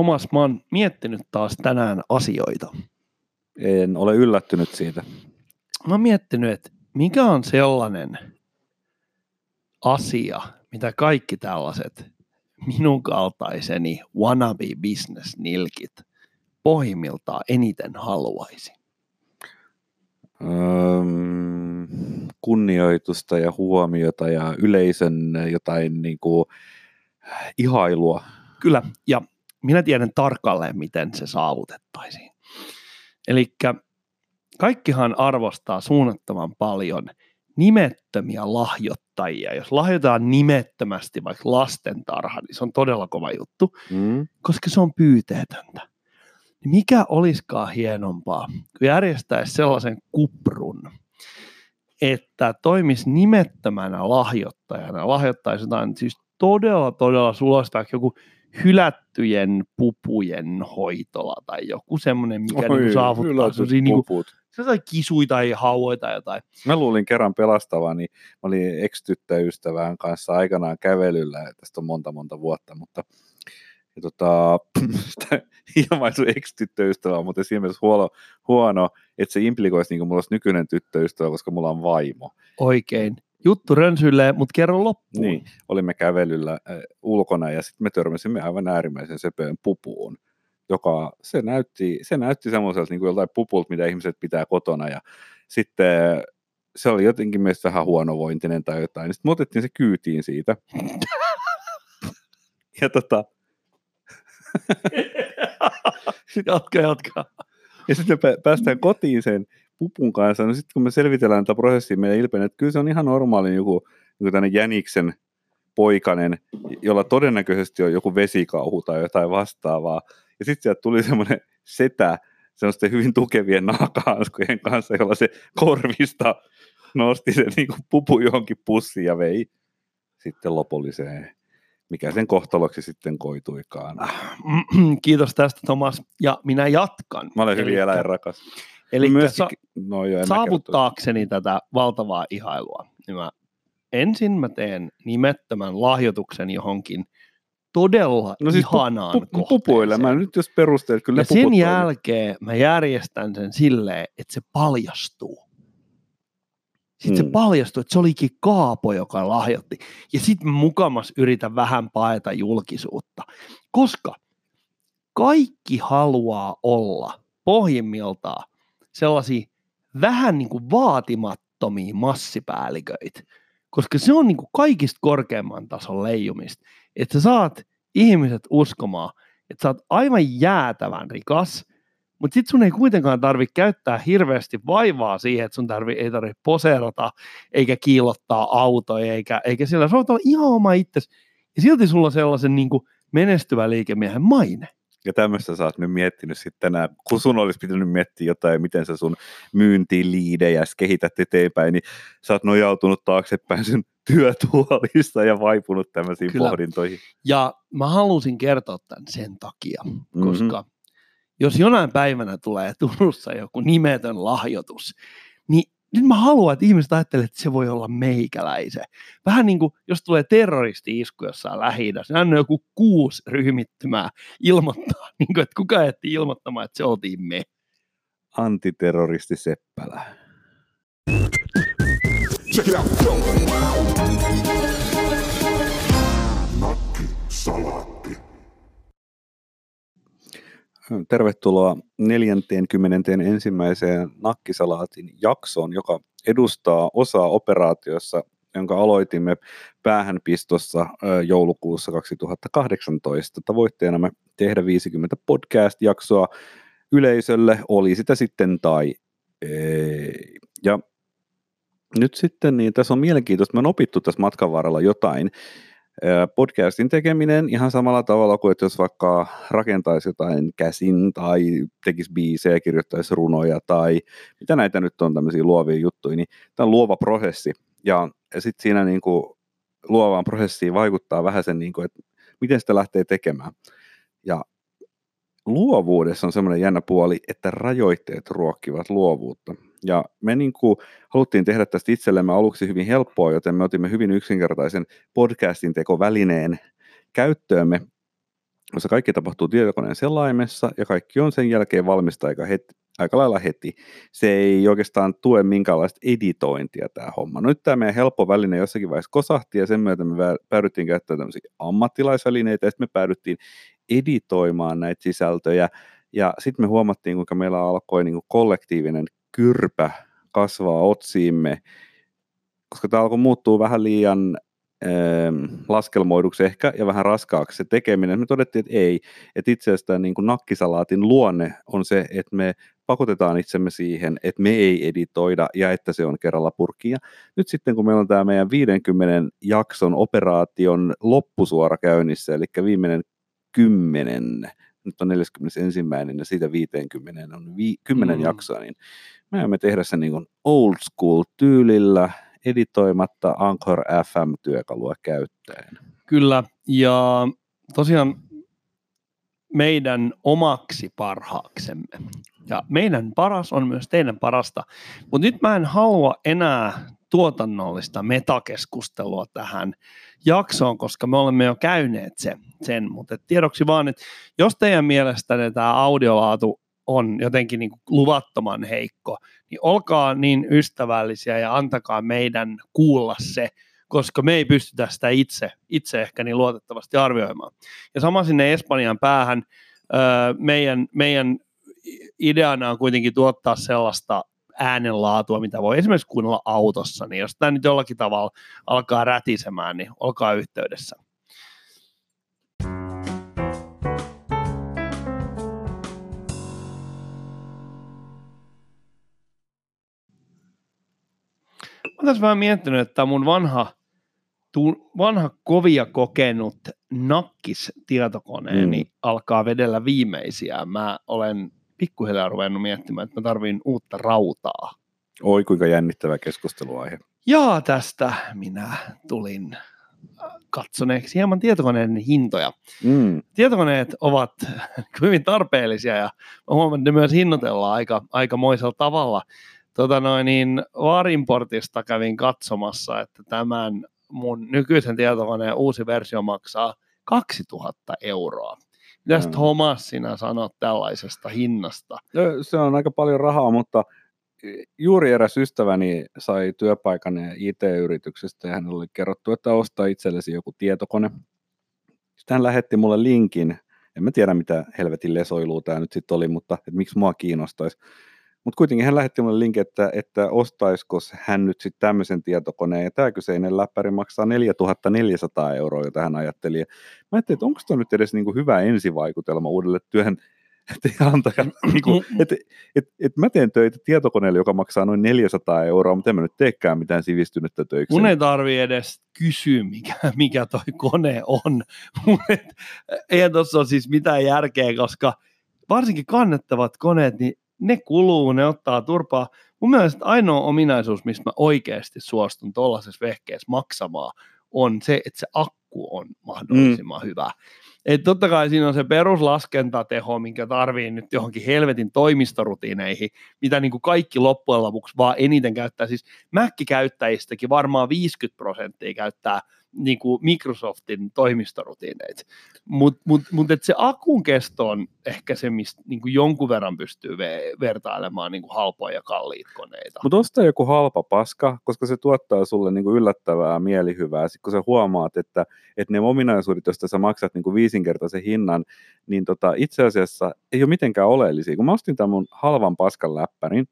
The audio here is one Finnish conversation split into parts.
Thomas, mä oon miettinyt taas tänään asioita. En ole yllättynyt siitä. Mä oon miettinyt, että mikä on sellainen asia, mitä kaikki tällaiset minun kaltaiseni wannabe business nilkit pohjimmiltaan eniten haluaisi. Öm, kunnioitusta ja huomiota ja yleisön jotain niin kuin, ihailua. Kyllä, ja minä tiedän tarkalleen, miten se saavutettaisiin. Eli kaikkihan arvostaa suunnattoman paljon nimettömiä lahjoittajia. Jos lahjoitetaan nimettömästi vaikka lastentarha, niin se on todella kova juttu, Mm. koska se on pyyteetöntä. Niin mikä olisikaan hienompaa, kun järjestäisi sellaisen kuprun, että toimisi nimettömänä lahjoittajana, lahjoittaisi jotain siis todella, todella sulosta, joku hylättyjen pupujen hoitola tai joku semmoinen, mikä niin saavuttaa hylätyt sellaisia niin sellaisia kisuja tai hauoja tai jotain. Mä luulin kerran pelastavani, mä olin ex-tyttöystävän kanssa aikanaan kävelyllä, tästä on monta monta vuotta, mutta ja tota, ilmaisu ex-tyttöystävä on muuten siinä mielessä huono, huono että se implikoisi niin kuin mulla olisi nykyinen tyttöystävä, koska mulla on vaimo. Oikein. Juttu rönsyilee, mutta kerro loppuun. Niin, olimme kävelyllä äh, ulkona ja sitten me törmäsimme aivan äärimmäisen söpöön pupuun, joka se näytti, se näytti semmoiselta niin kuin joltain pupulta, mitä ihmiset pitää kotona ja sitten se oli jotenkin meistä vähän huonovointinen tai jotain, niin sitten me otettiin se kyytiin siitä. ja tota, jatka, jatka. Ja sitten me pä- päästään kotiin sen pupun kanssa. No sitten kun me selvitellään tätä prosessia, meidän ilpeen, että kyllä se on ihan normaali joku, joku tämmöinen jäniksen poikanen, jolla todennäköisesti on joku vesikauhu tai jotain vastaavaa. Ja sitten sieltä tuli semmoinen setä, semmoisten hyvin tukevien naakahanskojen kanssa, jolla se korvista nosti sen niin kuin pupu johonkin pussiin ja vei sitten lopulliseen, mikä sen kohtaloksi sitten koituikaan. Kiitos tästä Thomas. Ja minä jatkan. Mä olen hyvin Elikkä- eläinrakas. Eli Myöskin- sa- no joo, saavuttaakseni tätä valtavaa ihailua, niin mä ensin mä teen nimettömän lahjoituksen johonkin todella No siis ihanaan pu- pu- pupuille. Mä nyt jos perusteet, kyllä ja sen jälkeen mä järjestän sen silleen, että se paljastuu. Sitten se Hmm. paljastuu, että se olikin Kaapo, joka lahjoitti. Ja sitten mukamas yritän vähän paeta julkisuutta. Koska kaikki haluaa olla pohjimmiltaan sellaisia vähän niin kuin vaatimattomia massipäälliköitä. Koska se on niin kuin kaikista korkeamman tason leijumista. Että sä saat ihmiset uskomaan, että sä oot aivan jäätävän rikas, mutta sit sun ei kuitenkaan tarvitse käyttää hirveästi vaivaa siihen, että sun tarvi, ei tarvitse poseerata, eikä kiilottaa autoja, eikä, eikä sillä, sä olla ihan oma itsesi, ja silti sulla on sellaisen niin kuin menestyvä liikemiehen maine. Ja tämmöistä sä oot nyt miettinyt sitten tänään, kun sun olisi pitänyt miettiä jotain, miten sä sun myyntiliidejä kehität eteenpäin, niin sä oot nojautunut taaksepäin sun työtuolista ja vaipunut tämmöisiin Kyllä. pohdintoihin. Ja mä halusin kertoa tämän sen takia, Mhm. koska jos jonain päivänä tulee Turussa joku nimetön lahjoitus, niin nyt mä haluan, että ihmiset ajattelee, että se voi olla meikäläisen. Vähän niin kuin, jos tulee terroristi-isku jossain lähi niin aina joku kuusi ryhmittymää ilmoittaa, niin kuin, että kuka ehti ilmoittamaan, että se oltiin me. Antiterroristi Seppälä. Check it out. Tervetuloa 40. ensimmäiseen Nakkisalaatin jaksoon, joka edustaa osaa operaatiossa, jonka aloitimme päähänpistossa joulukuussa 2018. Tavoitteenamme tehdä 50 podcast-jaksoa yleisölle, oli sitä sitten tai ei. Ja nyt sitten, niin tässä on mielenkiintoista, me on opittu tässä matkan varrella jotain. Podcastin tekeminen ihan samalla tavalla kuin, että jos vaikka rakentaisi jotain käsin tai tekisi biisejä, kirjoittaisi runoja tai mitä näitä nyt on tämmöisiä luovia juttuja, niin tämä on luova prosessi. Ja, ja sitten siinä niin kuin luovaan prosessiin vaikuttaa vähän sen, niin kuin, että miten sitä lähtee tekemään. Ja luovuudessa on semmoinen jännä puoli, että rajoitteet ruokkivat luovuutta. Ja me niin kuin haluttiin tehdä tästä itsellemme aluksi hyvin helppoa, joten me otimme hyvin yksinkertaisen podcastin tekovälineen käyttöömme. koska kaikki tapahtuu tietokoneen selaimessa ja kaikki on sen jälkeen valmista aika, heti, aika lailla heti. Se ei oikeastaan tue minkäänlaista editointia tämä homma. No nyt tämä meidän helppo väline jossakin vaiheessa kosahti ja sen myötä me päädyttiin käyttämään tämmöisiä ammattilaisvälineitä ja sitten me päädyttiin editoimaan näitä sisältöjä ja sitten me huomattiin, kuinka meillä alkoi niin kuin kollektiivinen kyrpä kasvaa otsiimme, koska tämä alkoi muuttua vähän liian ähm, laskelmoiduksi ehkä ja vähän raskaaksi se tekeminen. Me todettiin, että ei, että itse asiassa niin kuin nakkisalaatin luonne on se, että me pakotetaan itsemme siihen, että me ei editoida ja että se on kerralla purkia. Nyt sitten kun meillä on tämä meidän 50 jakson operaation loppusuora käynnissä, eli viimeinen kymmenen nyt on 41. ja siitä 50 on vi- 10 mm. jaksoa, niin me emme tehdä sen niin old school tyylillä, editoimatta Anchor FM-työkalua käyttäen. Kyllä, ja tosiaan meidän omaksi parhaaksemme. Ja meidän paras on myös teidän parasta. Mutta nyt mä en halua enää tuotannollista metakeskustelua tähän jaksoon, koska me olemme jo käyneet se, sen. Mutta tiedoksi vaan, että jos teidän mielestänne tämä audiolaatu on jotenkin niin kuin luvattoman heikko, niin olkaa niin ystävällisiä ja antakaa meidän kuulla se, koska me ei pystytä sitä itse, itse ehkä niin luotettavasti arvioimaan. Ja sama sinne Espanjan päähän, meidän, meidän ideana on kuitenkin tuottaa sellaista äänenlaatua, mitä voi esimerkiksi kuunnella autossa, niin jos tämä nyt jollakin tavalla alkaa rätisemään, niin olkaa yhteydessä. Mä tässä vähän miettinyt, että mun vanha, vanha kovia kokenut nakkis tietokoneeni mm. alkaa vedellä viimeisiä. Mä olen pikkuhiljaa ruvennut miettimään, että mä tarviin uutta rautaa. Oi, kuinka jännittävä keskusteluaihe. Ja tästä minä tulin äh, katsoneeksi hieman tietokoneen hintoja. Mm. Tietokoneet ovat hyvin tarpeellisia ja huomaan, että ne myös hinnoitellaan aika, aikamoisella tavalla. Tota noin, niin Varimportista kävin katsomassa, että tämän mun nykyisen tietokoneen uusi versio maksaa 2000 euroa. Mitä mm. Thomas sinä sanot tällaisesta hinnasta? No, se on aika paljon rahaa, mutta juuri eräs ystäväni sai työpaikan IT-yrityksestä ja hänelle oli kerrottu, että ostaa itsellesi joku tietokone. Sitten hän lähetti mulle linkin, en mä tiedä mitä helvetin lesoilua tämä nyt sitten oli, mutta että miksi mua kiinnostaisi. Mutta kuitenkin hän lähetti mulle linkin, että, että ostaisiko hän nyt sitten tämmöisen tietokoneen, ja tämä kyseinen läppäri maksaa 4400 euroa, jota hän ajatteli. Ja mä ajattelin, että onko tämä nyt edes niinku hyvä ensivaikutelma uudelle työn työnantajalle. Niinku, että et, et mä teen töitä tietokoneelle, joka maksaa noin 400 euroa, mutta en mä nyt teekään mitään sivistynyttä töiksi. Mun ei tarvi edes kysyä, mikä, mikä toi kone on. ei tuossa ole siis mitään järkeä, koska varsinkin kannettavat koneet, niin ne kuluu, ne ottaa turpaa. Mun mielestä ainoa ominaisuus, mistä mä oikeasti suostun tuollaisessa vehkeessä maksamaan, on se, että se akku on mahdollisimman mm. hyvä. Et totta kai siinä on se peruslaskentateho, minkä tarvii nyt johonkin helvetin toimistorutiineihin, mitä niin kuin kaikki loppujen lopuksi vaan eniten käyttää. Siis Mac-käyttäjistäkin varmaan 50 prosenttia käyttää niin kuin Microsoftin toimistorutiineita. Mutta mut, mut, se akun kesto on ehkä se, mistä niin kuin jonkun verran pystyy ve- vertailemaan niin kuin halpoja ja kalliita koneita. Mutta osta joku halpa paska, koska se tuottaa sulle niin kuin yllättävää mielihyvää. Sitten kun sä huomaat, että, että ne ominaisuudet, joista sä maksat niin kuin viisinkertaisen hinnan, niin tota, itse asiassa ei ole mitenkään oleellisia. Kun mä ostin tämän mun halvan paskan läppärin,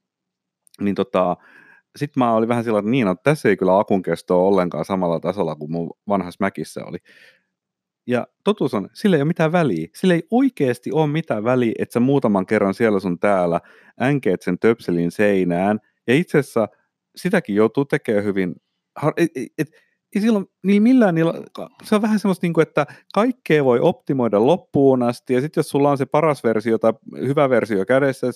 niin tota, sitten mä olin vähän sillä että niin, että tässä ei kyllä akun kesto ole ollenkaan samalla tasolla kuin mun vanhassa Mäkissä oli. Ja totuus on, sillä ei ole mitään väliä. Sillä ei oikeasti ole mitään väliä, että sä muutaman kerran siellä sun täällä änkeet sen töpselin seinään. Ja itse asiassa sitäkin joutuu tekemään hyvin. Et, et, et, silloin, niin millään se on vähän semmoista, niin kuin, että kaikkea voi optimoida loppuun asti, ja sitten jos sulla on se paras versio tai hyvä versio kädessä,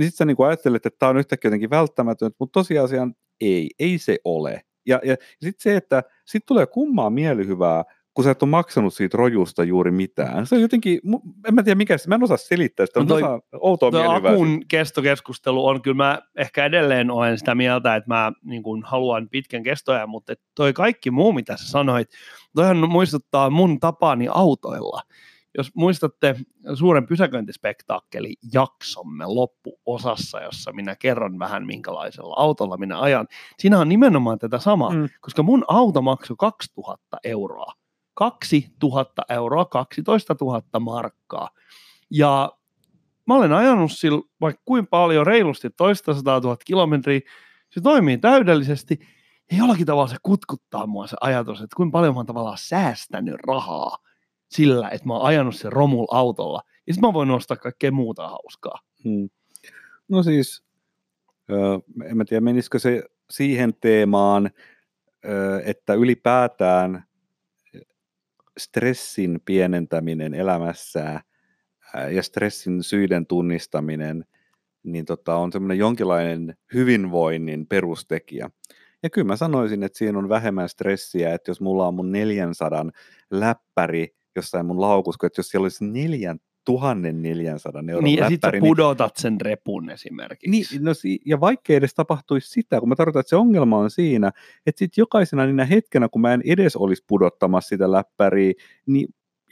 niin sitten sä niin ajattelet, että tämä on yhtäkkiä jotenkin välttämätöntä, mutta tosiasiaan ei, ei se ole. Ja, ja, sitten se, että sitten tulee kummaa mielihyvää, kun sä et ole maksanut siitä rojusta juuri mitään. Se on jotenkin, en mä tiedä mikä se, mä en osaa selittää sitä, mutta osaa outoa mielihyvää. Akun kestokeskustelu on, kyllä mä ehkä edelleen olen sitä mieltä, että mä niin kuin, haluan pitkän kestoja, mutta toi kaikki muu, mitä sä sanoit, toihan muistuttaa mun tapaani autoilla jos muistatte suuren pysäköintispektaakkeli jaksomme loppuosassa, jossa minä kerron vähän minkälaisella autolla minä ajan, siinä on nimenomaan tätä samaa, Mm. koska mun auto maksoi 2000 euroa. 2000 euroa, 12 000 markkaa. Ja mä olen ajanut sillä vaikka kuin paljon, reilusti toista 100 000 kilometriä, se toimii täydellisesti, ja jollakin tavalla se kutkuttaa mua se ajatus, että kuinka paljon mä oon tavallaan säästänyt rahaa sillä, että mä oon ajanut sen romul autolla, ja sitten mä voin ostaa kaikkea muuta hauskaa. Hmm. No siis, ö, en mä tiedä menisikö se siihen teemaan, ö, että ylipäätään stressin pienentäminen elämässä ja stressin syiden tunnistaminen niin tota, on semmoinen jonkinlainen hyvinvoinnin perustekijä. Ja kyllä mä sanoisin, että siinä on vähemmän stressiä, että jos mulla on mun 400 läppäri jossain mun laukussa, että jos siellä olisi 4400 euron Niin, ja sitten sä pudotat sen repun esimerkiksi. niin, no, ja vaikka edes tapahtuisi sitä, kun mä tarkoitan, että se ongelma on siinä, että sitten jokaisena niinä hetkenä, kun mä en edes olisi pudottamassa sitä läppäriä, niin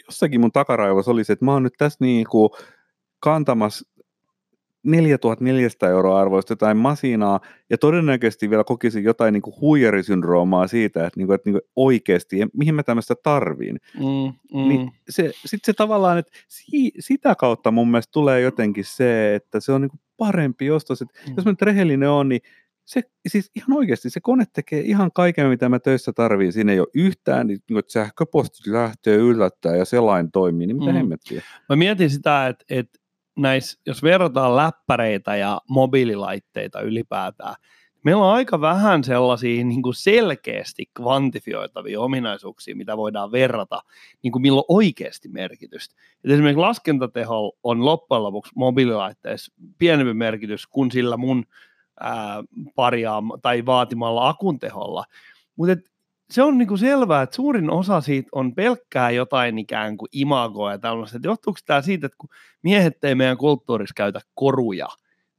jossakin mun takaraivossa olisi, että mä oon nyt tässä niin kuin kantamassa 4400 euroa arvoista jotain masinaa, ja todennäköisesti vielä kokisin jotain niin kuin huijarisyndroomaa siitä, että, niin kuin, että niin kuin oikeasti, mihin mä tämmöistä tarviin. mm, mm. Niin se, sit se tavallaan, että si, sitä kautta mun mielestä tulee jotenkin se, että se on niinku parempi ostos. Et Mm. Jos mä nyt rehellinen on, niin se, siis ihan oikeasti se kone tekee ihan kaiken, mitä mä töissä tarviin. Siinä ei ole yhtään, niin, että sähköposti lähtee yllättää ja selain toimii, niin mitä mm. hemmettiä. Mä mietin sitä, että, että näis, jos verrataan läppäreitä ja mobiililaitteita ylipäätään, meillä on aika vähän sellaisia niin kuin selkeästi kvantifioitavia ominaisuuksia, mitä voidaan verrata, niin kuin milloin oikeasti merkitystä. Et esimerkiksi laskentateho on loppujen lopuksi mobiililaitteessa pienempi merkitys kuin sillä mun ää, paria tai vaatimalla akun teholla. Mutta se on niinku selvää, että suurin osa siitä on pelkkää jotain ikään kuin imagoa ja tällaista. Että johtuuko tämä siitä, että kun miehet ei meidän kulttuurissa käytä koruja,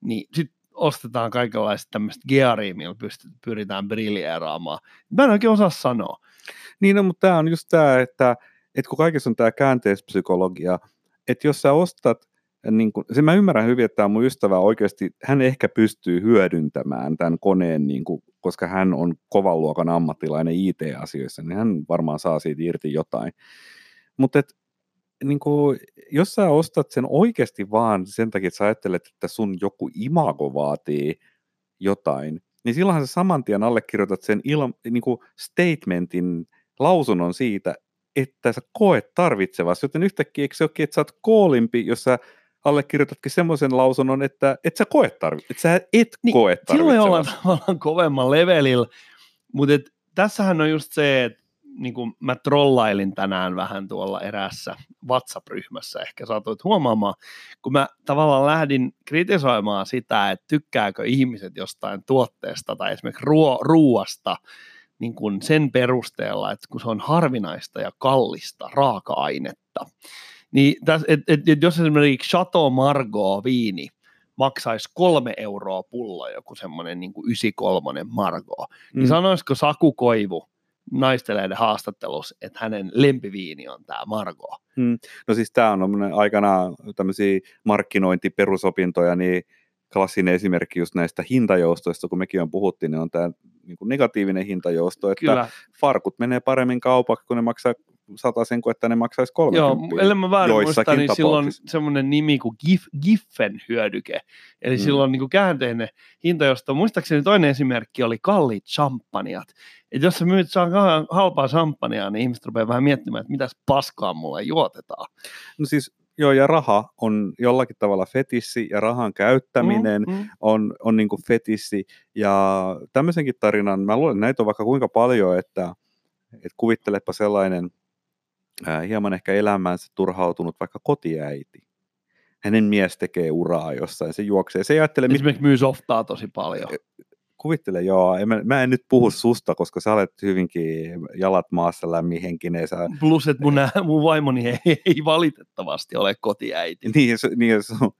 niin sitten ostetaan kaikenlaista tämmöistä gearia, millä pystyt, pyritään briljeeraamaan. Mä en oikein osaa sanoa. Niin, no, mutta tämä on just tämä, että, että kun kaikessa on tämä käänteispsykologia, että jos sä ostat, niin kun, se mä ymmärrän hyvin, että tämä mun ystävä oikeasti, hän ehkä pystyy hyödyntämään tämän koneen, niin kuin, koska hän on kovan luokan ammattilainen IT-asioissa, niin hän varmaan saa siitä irti jotain. Mutta et, niin kuin, jos sä ostat sen oikeasti vaan sen takia, että sä ajattelet, että sun joku imago vaatii jotain, niin silloinhan sä saman tien allekirjoitat sen il, niin kuin statementin, lausunnon siitä, että sä koet tarvitsevasi, joten yhtäkkiä eikö se olekin, että sä oot koolimpi, jos sä allekirjoitatkin semmoisen lausunnon, että et sä koet tarvi, että sä et Niin, koe Silloin ollaan tavallaan kovemman levelillä, mutta et, tässähän on just se, että niin kuin mä trollailin tänään vähän tuolla eräässä WhatsApp-ryhmässä, ehkä saatoit huomaamaan, kun mä tavallaan lähdin kritisoimaan sitä, että tykkääkö ihmiset jostain tuotteesta tai esimerkiksi ruo- ruuasta niin kuin sen perusteella, että kun se on harvinaista ja kallista raaka-ainetta. Niin täs, et, et, et jos esimerkiksi Chateau Margaux viini maksaisi kolme euroa pullo, joku semmoinen niin kuin 93 Margaux, niin Mm. sanoisiko Saku Koivu naisteleiden haastattelussa, että hänen lempiviini on tämä Margaux? No siis tämä on aikanaan tämmöisiä markkinointiperusopintoja, niin klassinen esimerkki just näistä hintajoustoista, kun mekin on puhuttiin, niin on tämä niin negatiivinen hintajousto, että Kyllä, farkut menee paremmin kaupaksi, kun ne maksaa sen kuin että ne maksaisi 30. Joo, ellei mä väärin muista, niin silloin semmoinen nimi kuin Gif, Giffen hyödyke. Eli Mm. silloin niin kuin käänteinen hinta, josta muistaakseni toinen esimerkki oli kalliit champagnat. Et jos sä myyt saa halpaa champagnea, niin ihmiset rupeaa vähän miettimään, että mitäs paskaa mulle juotetaan. No siis, joo, ja raha on jollakin tavalla fetissi, ja rahan käyttäminen Mm, mm. on, on niin kuin fetissi, ja tämmöisenkin tarinan, mä luulen, että näitä on vaikka kuinka paljon, että, että kuvittelepa sellainen hieman ehkä elämäänsä turhautunut vaikka kotiäiti. Hänen mies tekee uraa jossain, se juoksee, se ei ajattele, mit, Esimerkiksi myy softaa tosi paljon. kuvittele, joo, en, mä, mä en nyt puhu susta, koska sä olet hyvinkin jalat maassa lämminhenkinen, sä Plus, että mun, mun vaimoni ei, ei valitettavasti ole kotiäiti. Niin, se, niin sun,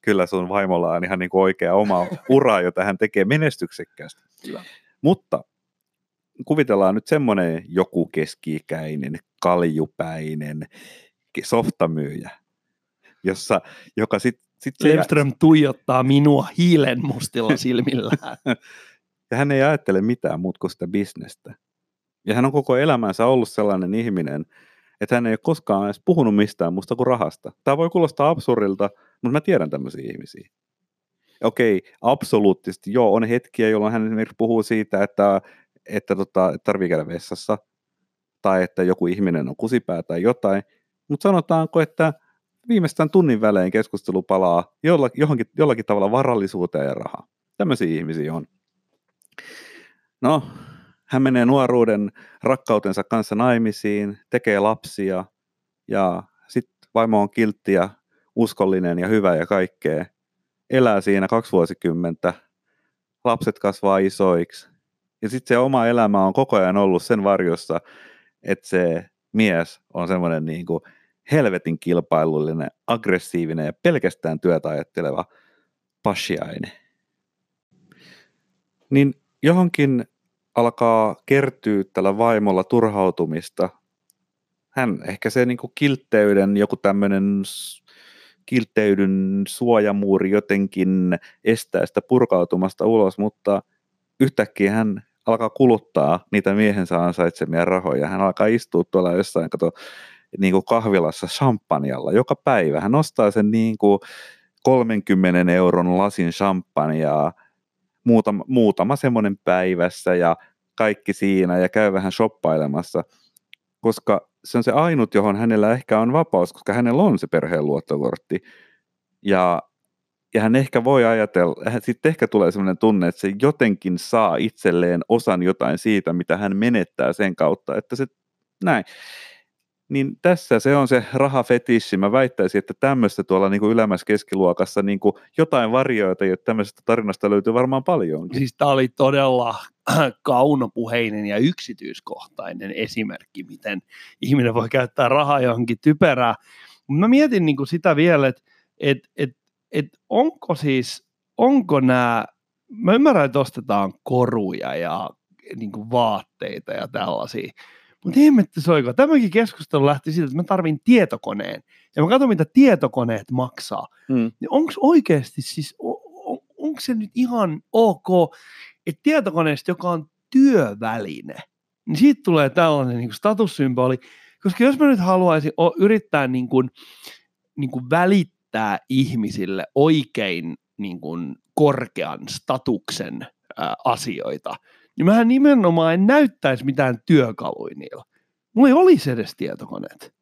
kyllä sun vaimolla on ihan niin kuin oikea oma ura, jota hän tekee menestyksekkäästi. Kyllä. Mutta kuvitellaan nyt semmoinen joku keski-ikäinen, kaljupäinen, softamyyjä, jossa, joka sitten sit se, Levström tuijottaa minua hiilen mustilla silmillään. ja hän ei ajattele mitään muuta kuin sitä bisnestä. Ja hän on koko elämänsä ollut sellainen ihminen, että hän ei ole koskaan edes puhunut mistään muusta kuin rahasta. Tämä voi kuulostaa absurdilta, mutta mä tiedän tämmöisiä ihmisiä. Okei, absoluuttisesti joo, on hetkiä, jolloin hän esimerkiksi puhuu siitä, että, että tota, tarvii käydä vessassa, tai että joku ihminen on kusipää tai jotain, mutta sanotaanko, että viimeistään tunnin välein keskustelu palaa jolla, johonkin, jollakin tavalla varallisuuteen ja rahaan. Tämmöisiä ihmisiä on. No, hän menee nuoruuden rakkautensa kanssa naimisiin, tekee lapsia ja sitten vaimo on kiltti ja uskollinen ja hyvä ja kaikkea. Elää siinä kaksi vuosikymmentä, lapset kasvaa isoiksi ja sitten se oma elämä on koko ajan ollut sen varjossa, että se mies on semmoinen niin kuin helvetin kilpailullinen, aggressiivinen ja pelkästään työtä ajatteleva pashiainen. Niin johonkin alkaa kertyä tällä vaimolla turhautumista. Hän ehkä se niin kuin kiltteyden, joku tämmöinen kiltteydyn suojamuuri jotenkin estää sitä purkautumasta ulos, mutta yhtäkkiä hän alkaa kuluttaa niitä miehensä ansaitsemia rahoja. Hän alkaa istua tuolla jossain, kato, niin kuin kahvilassa champanjalla joka päivä. Hän ostaa sen niin kuin 30 euron lasin champagnea muutama, muutama semmoinen päivässä ja kaikki siinä ja käy vähän shoppailemassa, koska se on se ainut, johon hänellä ehkä on vapaus, koska hänellä on se perheen luottokortti. Ja, ja hän ehkä voi ajatella, sitten ehkä tulee sellainen tunne, että se jotenkin saa itselleen osan jotain siitä, mitä hän menettää sen kautta, että se näin. Niin tässä se on se rahafetissi. Mä väittäisin, että tämmöistä tuolla niin kuin ylemmässä keskiluokassa niin kuin jotain varjoita, ja tämmöisestä tarinasta löytyy varmaan paljon. Siis tämä oli todella kaunopuheinen ja yksityiskohtainen esimerkki, miten ihminen voi käyttää rahaa johonkin typerää. Mä mietin niin kuin sitä vielä, että et, et, et onko siis, onko nämä, mä ymmärrän, että ostetaan koruja ja niin kuin vaatteita ja tällaisia, mutta hemmetti soiko. Tämäkin keskustelu lähti siitä, että mä tarvin tietokoneen. Ja mä katson, mitä tietokoneet maksaa. Mm. Niin onko oikeasti siis, on, onko se nyt ihan ok, että tietokoneesta, joka on työväline, niin siitä tulee tällainen niin kuin statussymboli. Koska jos mä nyt haluaisin yrittää niin kuin, niin kuin välittää ihmisille oikein niin kuin korkean statuksen ää, asioita, niin mähän nimenomaan en näyttäisi mitään työkaluja niillä. Mulla ei olisi edes tietokoneet.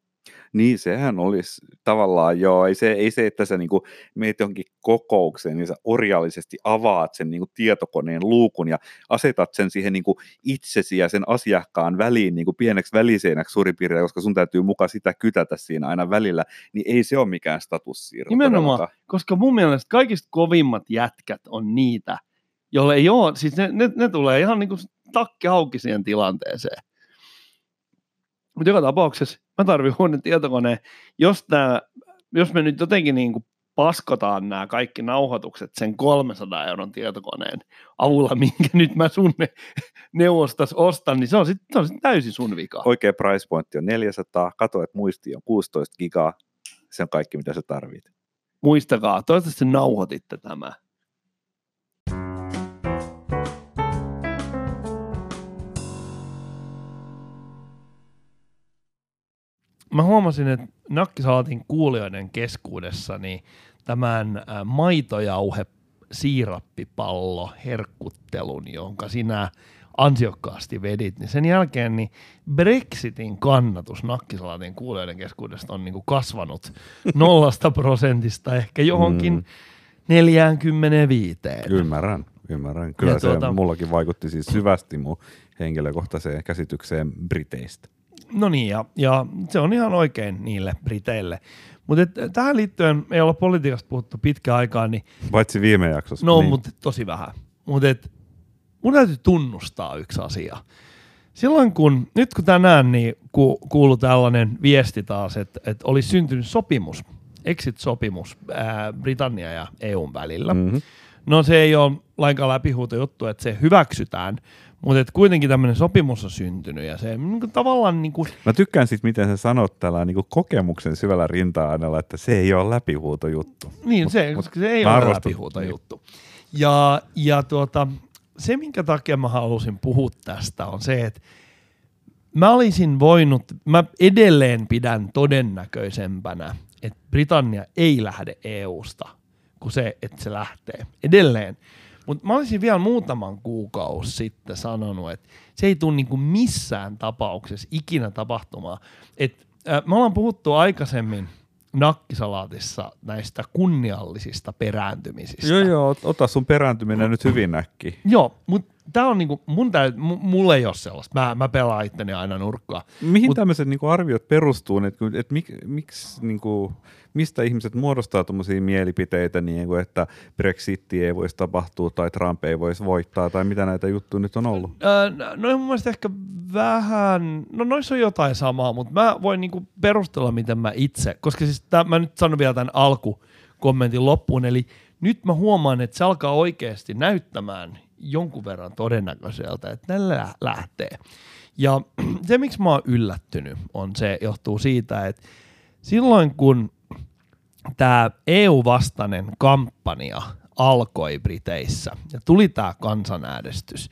Niin, sehän olisi tavallaan joo, ei se, ei se että sä niinku meet johonkin kokoukseen, niin sä orjallisesti avaat sen niinku tietokoneen luukun ja asetat sen siihen niinku itsesi ja sen asiakkaan väliin niinku pieneksi väliseinäksi suurin piirtein, koska sun täytyy mukaan sitä kytätä siinä aina välillä, niin ei se ole mikään statussiirto. Nimenomaan, todellakaan. koska mun mielestä kaikista kovimmat jätkät on niitä, jolle ei ole, siis ne, ne, ne tulee ihan niin kuin takki auki siihen tilanteeseen. Mutta joka tapauksessa mä tarvitsen uuden tietokoneen, jos, tää, jos me nyt jotenkin niin kuin paskotaan nämä kaikki nauhoitukset sen 300 euron tietokoneen avulla, minkä nyt mä sun neuvostas ostan, niin se on sitten sit täysin sun vika. Oikea price pointti on 400, kato, että muisti on 16 gigaa, se on kaikki mitä sä tarvit. Muistakaa, toivottavasti nauhoititte tämä. Mä huomasin, että nakkisalaatin kuulijoiden keskuudessa niin tämän maitojauhe siirappipallo herkkuttelun, jonka sinä ansiokkaasti vedit, niin sen jälkeen niin Brexitin kannatus nakkisalaatin kuulijoiden keskuudesta on niin kuin kasvanut nollasta prosentista ehkä johonkin mm. 45. Ymmärrän, ymmärrän. Kyllä ja se tuota, mullakin vaikutti siis syvästi mun henkilökohtaiseen käsitykseen Briteistä. No niin, ja, ja se on ihan oikein niille Briteille. Mutta tähän liittyen ei olla politiikasta puhuttu pitkä aikaa. Niin, Paitsi viime jaksossa. No, niin. mutta tosi vähän. Mutta mun täytyy tunnustaa yksi asia. Silloin kun, nyt kun tänään niin ku, kuuluu tällainen viesti taas, että, että olisi syntynyt sopimus, exit-sopimus ää, Britannia ja EUn välillä. Mm-hmm. No se ei ole lainkaan läpihuuto juttu, että se hyväksytään, Mutta kuitenkin tämmöinen sopimus on syntynyt ja se niin kuin, tavallaan niin kuin, Mä tykkään siitä, miten sä sanot tällä niin kokemuksen syvällä rinta-aineella, että se ei ole läpihuutojuttu. Niin, Mut- se, mut koska se ei ole arvostan- läpihuuto niin. juttu. Ja, ja tuota, se, minkä takia mä halusin puhua tästä, on se, että mä olisin voinut, mä edelleen pidän todennäköisempänä, että Britannia ei lähde EUsta, kuin se, että se lähtee. Edelleen. Mutta mä olisin vielä muutaman kuukausi sitten sanonut, että se ei tule niinku missään tapauksessa ikinä tapahtumaan. Et, äh, me ollaan puhuttu aikaisemmin nakkisalaatissa näistä kunniallisista perääntymisistä. Joo, joo, ot- ota sun perääntyminen nyt hyvin näkki. Joo, mutta tämä on niinku, mun täy, m- mulla ei ole sellaista. Mä, mä pelaan itteni aina nurkkaan. Mihin Mut- tämmöiset niinku arviot perustuu, että et mik, miksi, niinku, mistä ihmiset muodostaa tuommoisia mielipiteitä, niinku, että Brexit ei voisi tapahtua tai Trump ei voisi voittaa tai mitä näitä juttuja nyt on ollut? No mun mielestä ehkä vähän, no noissa on jotain samaa, mutta mä voin niinku perustella, miten mä itse, koska siis tää, mä nyt sanon vielä tämän alkukommentin loppuun, eli nyt mä huomaan, että se alkaa oikeasti näyttämään jonkun verran todennäköiseltä, että ne lä- lähtee. Ja se, miksi mä oon yllättynyt, on se, johtuu siitä, että silloin kun tämä EU-vastainen kampanja alkoi Briteissä ja tuli tämä kansanäänestys,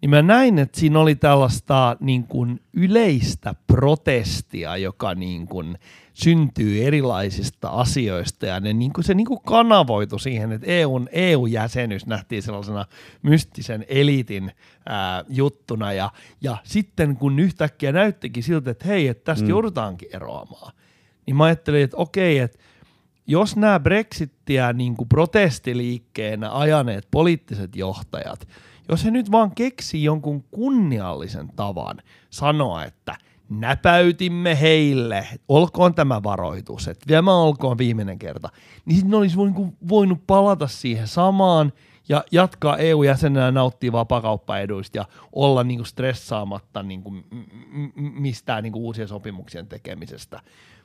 niin mä näin, että siinä oli tällaista niin kuin yleistä protestia, joka niin kuin syntyy erilaisista asioista ja ne, niin kuin, se niin kuin kanavoitu siihen, että EUn, EU-jäsenyys nähtiin sellaisena mystisen eliitin ää, juttuna ja, ja sitten kun yhtäkkiä näyttikin siltä, että hei, että tästä. Mm. joudutaankin eroamaan, niin mä ajattelin, että okei, että jos nämä Brexittiä niin kuin protestiliikkeenä ajaneet poliittiset johtajat, jos he nyt vaan keksii jonkun kunniallisen tavan sanoa, että näpäytimme heille, olkoon tämä varoitus, että vielä olkoon viimeinen kerta, niin sitten ne olisi voinut, voinut palata siihen samaan ja jatkaa EU-jäsenenä nauttia vapakauppaeduista ja olla niin kuin stressaamatta niin kuin mistään niin kuin uusien sopimuksien tekemisestä.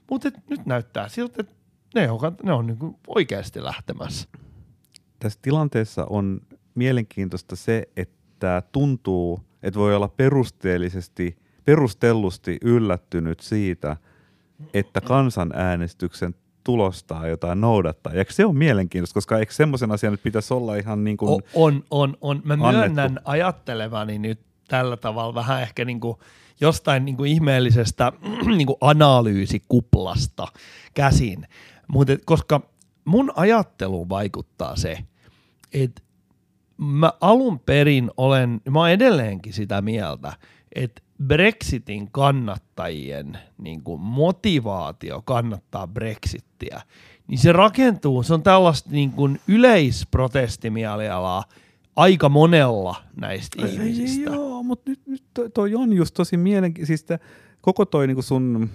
Mutta nyt näyttää siltä, että ne on, ne on niin kuin oikeasti lähtemässä. Tässä tilanteessa on mielenkiintoista se, että tuntuu, että voi olla perusteellisesti, perustellusti yllättynyt siitä, että kansanäänestyksen tulostaa jotain noudattaa. Ja eikö se on mielenkiintoista, koska eikö semmoisen asian nyt pitäisi olla ihan niin kuin... On, on, on. Mä annettu. myönnän ajattelevani nyt tällä tavalla vähän ehkä niin kuin jostain niin kuin ihmeellisestä niin kuin analyysikuplasta käsin. Mutta koska mun ajatteluun vaikuttaa se, että mä alun perin olen, mä oon edelleenkin sitä mieltä, että Brexitin kannattajien niin kuin motivaatio kannattaa Brexittiä, niin se rakentuu, se on tällaista niin kuin yleisprotestimielialaa aika monella näistä ihmisistä. Joo, mutta nyt, nyt toi, toi on just tosi mielenkiintoista. Siis koko toi niinku sun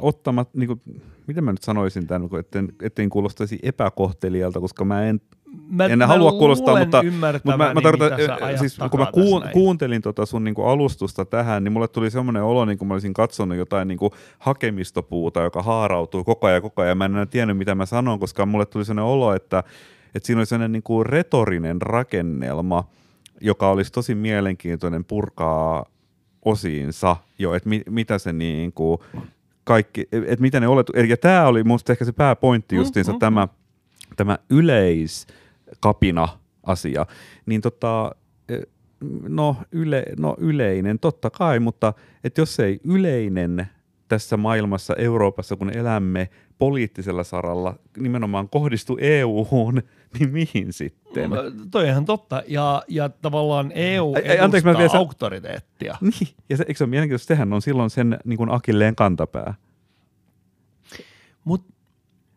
ottamat, niinku, miten mä nyt sanoisin tämän, etten, etten kuulostaisi epäkohtelijalta, koska mä en Mä, en halua kuulostaa, mutta, mutta mä, mä tarkoitan, siis kun mä kuun, kuuntelin tota sun niinku alustusta tähän, niin mulle tuli semmoinen olo, niin kuin mä olisin katsonut jotain niinku hakemistopuuta, joka haarautuu koko ajan koko ajan. Mä en enää tiennyt, mitä mä sanon, koska mulle tuli sellainen olo, että, että siinä oli sellainen niinku retorinen rakennelma, joka olisi tosi mielenkiintoinen purkaa osiinsa jo, että mi, mitä se niinku kaikki, että mitä ne olet, eli tämä oli musta ehkä se pääpointti justiinsa Mm, mm, tämä, tämä yleiskapina asia, niin tota, eh, no, yle, no yleinen, totta kai, mutta että jos ei yleinen tässä maailmassa, Euroopassa, kun elämme poliittisella saralla, nimenomaan kohdistu EU-hun, niin mihin sitten? Mä- Toi on ihan totta. Ja, ja tavallaan EU ai, anteeksi, mä vielä auktoriteettia. Niin, ja se, eikö se ole mielenkiintoista, sehän on silloin sen niin kuin akilleen kantapää. Mut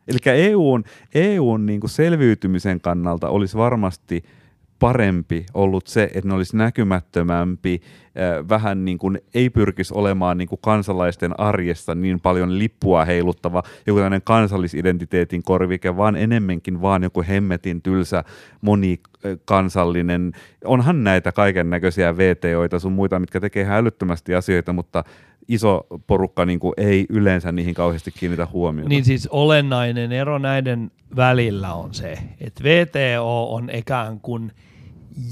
Eli EUn, EUn niin kuin selviytymisen kannalta olisi varmasti parempi ollut se, että ne olisi näkymättömämpi, äh, vähän niin kuin ei pyrkisi olemaan niin kuin kansalaisten arjessa niin paljon lippua heiluttava, joku tämmöinen kansallisidentiteetin korvike, vaan enemmänkin vaan joku hemmetin tylsä monikansallinen. Onhan näitä kaiken näköisiä VTOita sun muita, mitkä tekee ihan älyttömästi asioita, mutta iso porukka niin kuin ei yleensä niihin kauheasti kiinnitä huomiota. Niin siis olennainen ero näiden välillä on se, että VTO on ikään kuin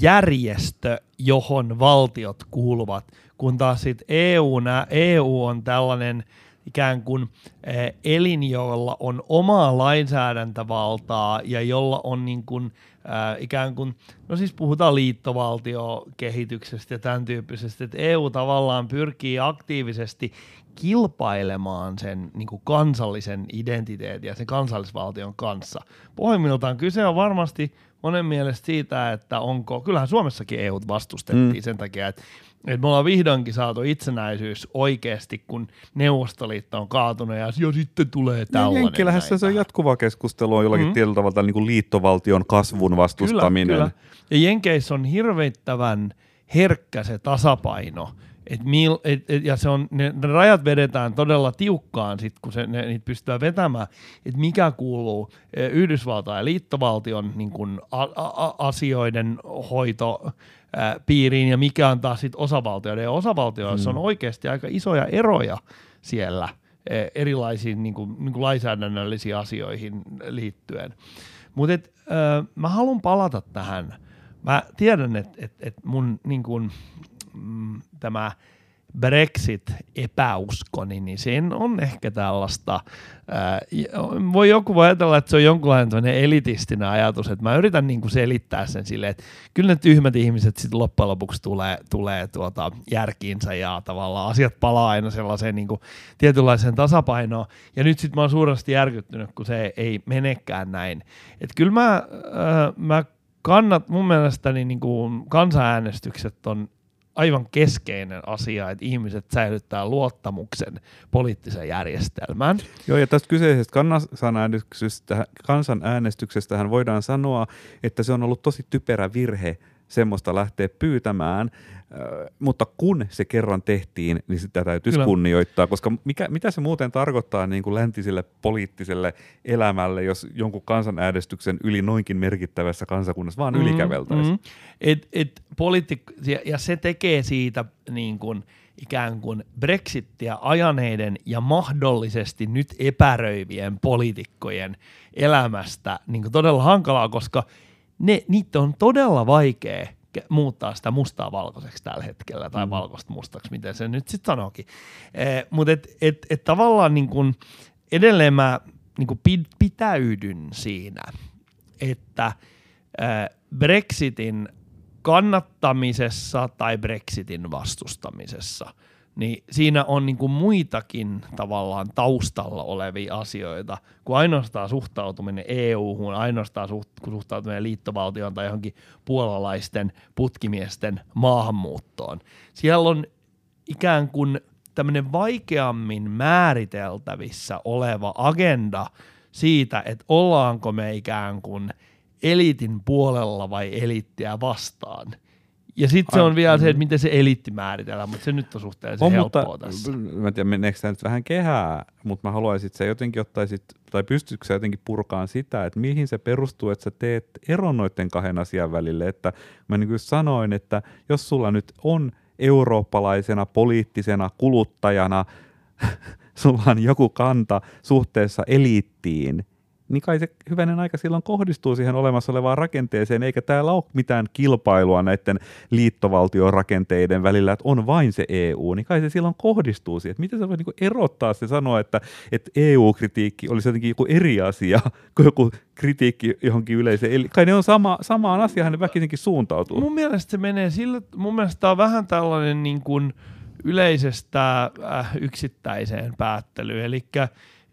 järjestö, johon valtiot kuuluvat, kun taas sitten EU, EU on tällainen ikään kuin eh, elin, jolla on omaa lainsäädäntövaltaa ja jolla on niin kuin, äh, ikään kuin, no siis puhutaan liittovaltiokehityksestä ja tämän tyyppisestä, että EU tavallaan pyrkii aktiivisesti kilpailemaan sen niin kuin kansallisen identiteetin ja sen kansallisvaltion kanssa. Pohjimmiltaan kyse on varmasti monen mielestä siitä, että onko, kyllähän Suomessakin EU vastustettiin mm. sen takia, että, että me ollaan vihdoinkin saatu itsenäisyys oikeasti, kun Neuvostoliitto on kaatunut ja jo sitten tulee tällainen. Jenkkilähän se on jatkuvaa keskustelua jollakin mm. tietyllä tavalla niin kuin liittovaltion kasvun vastustaminen. Kyllä, kyllä. Ja Jenkeissä on hirvittävän herkkä se tasapaino – et mil, et, et, ja se on, ne, ne rajat vedetään todella tiukkaan, sit, kun se, ne, niitä pystytään vetämään, että mikä kuuluu e, Yhdysvaltain ja liittovaltion niin kun, a, a, asioiden hoito ää, piiriin ja mikä on taas sit osavaltioiden. Ja osavaltioissa mm. on oikeasti aika isoja eroja siellä ää, erilaisiin niin kuin, niin kuin lainsäädännöllisiin asioihin liittyen. Mutta mä haluan palata tähän. Mä tiedän, että et, et mun niin kun, mm, tämä Brexit-epäuskoni, niin siinä on ehkä tällaista, voi joku voi ajatella, että se on jonkunlainen elitistinen ajatus, että mä yritän niin kuin selittää sen silleen, että kyllä ne tyhmät ihmiset sitten loppujen lopuksi tulee, tulee tuota järkiinsä ja tavallaan asiat palaa aina sellaiseen niin kuin tietynlaiseen tasapainoon, ja nyt sitten mä oon suuresti järkyttynyt, kun se ei menekään näin. Että kyllä mä, ää, mä kannat, mun mielestäni niin kuin kansanäänestykset on aivan keskeinen asia, että ihmiset säilyttää luottamuksen poliittiseen järjestelmään. Joo, ja tästä kyseisestä kansanäänestyksestä, kansanäänestyksestähän voidaan sanoa, että se on ollut tosi typerä virhe semmoista lähteä pyytämään, mutta kun se kerran tehtiin, niin sitä täytyisi Kyllä. kunnioittaa, koska mikä, mitä se muuten tarkoittaa niin kuin läntiselle poliittiselle elämälle, jos jonkun kansanäänestyksen yli noinkin merkittävässä kansakunnassa vaan mm, ylikäveltäisiin? Mm. Et, et poliitik- ja, ja se tekee siitä niin kuin, ikään kuin Brexittiä ajaneiden ja mahdollisesti nyt epäröivien poliitikkojen elämästä niin kuin todella hankalaa, koska ne, niitä on todella vaikea muuttaa sitä mustaa valkoiseksi tällä hetkellä, tai mm. valkoista mustaksi, miten se nyt sitten sanoikin. Eh, Mutta et, et, et tavallaan niin kun, edelleen mä niin kun pitäydyn siinä, että eh, Brexitin kannattamisessa tai Brexitin vastustamisessa – niin siinä on niin kuin muitakin tavallaan taustalla olevia asioita kuin ainoastaan suhtautuminen EU-hun, ainoastaan suht, suhtautuminen liittovaltioon tai johonkin puolalaisten putkimiesten maahanmuuttoon. Siellä on ikään kuin tämmöinen vaikeammin määriteltävissä oleva agenda siitä, että ollaanko me ikään kuin elitin puolella vai elittiä vastaan – ja sitten se on vielä se, että miten se eliitti määritellään, mutta se nyt on suhteellisen on, helppoa mutta, tässä. Mä en tiedä, meneekö tämä nyt vähän kehää, mutta mä haluaisin, että sä jotenkin ottaisit, tai pystytkö sä jotenkin purkaan sitä, että mihin se perustuu, että sä teet eron noiden kahden asian välille. Että mä niin kuin sanoin, että jos sulla nyt on eurooppalaisena poliittisena kuluttajana, sulla on joku kanta suhteessa eliittiin, niin kai se hyvänen aika silloin kohdistuu siihen olemassa olevaan rakenteeseen, eikä täällä ole mitään kilpailua näiden liittovaltiorakenteiden välillä, että on vain se EU, niin kai se silloin kohdistuu siihen. Että miten se voi niin erottaa se sanoa, että, että EU-kritiikki olisi jotenkin joku eri asia kuin joku kritiikki johonkin yleiseen. Eli kai ne on sama, samaan asiaan, ne väkisinkin suuntautuu. Mun mielestä se menee sillä, mun mielestä tämä on vähän tällainen niin kuin yleisestä äh, yksittäiseen päättelyyn, eli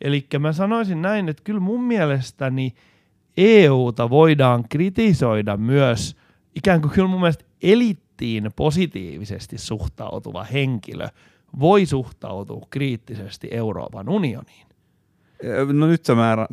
Eli mä sanoisin näin, että kyllä mun mielestäni EUta voidaan kritisoida myös ikään kuin kyllä mun mielestä elittiin positiivisesti suhtautuva henkilö voi suhtautua kriittisesti Euroopan unioniin. No nyt sä määrä,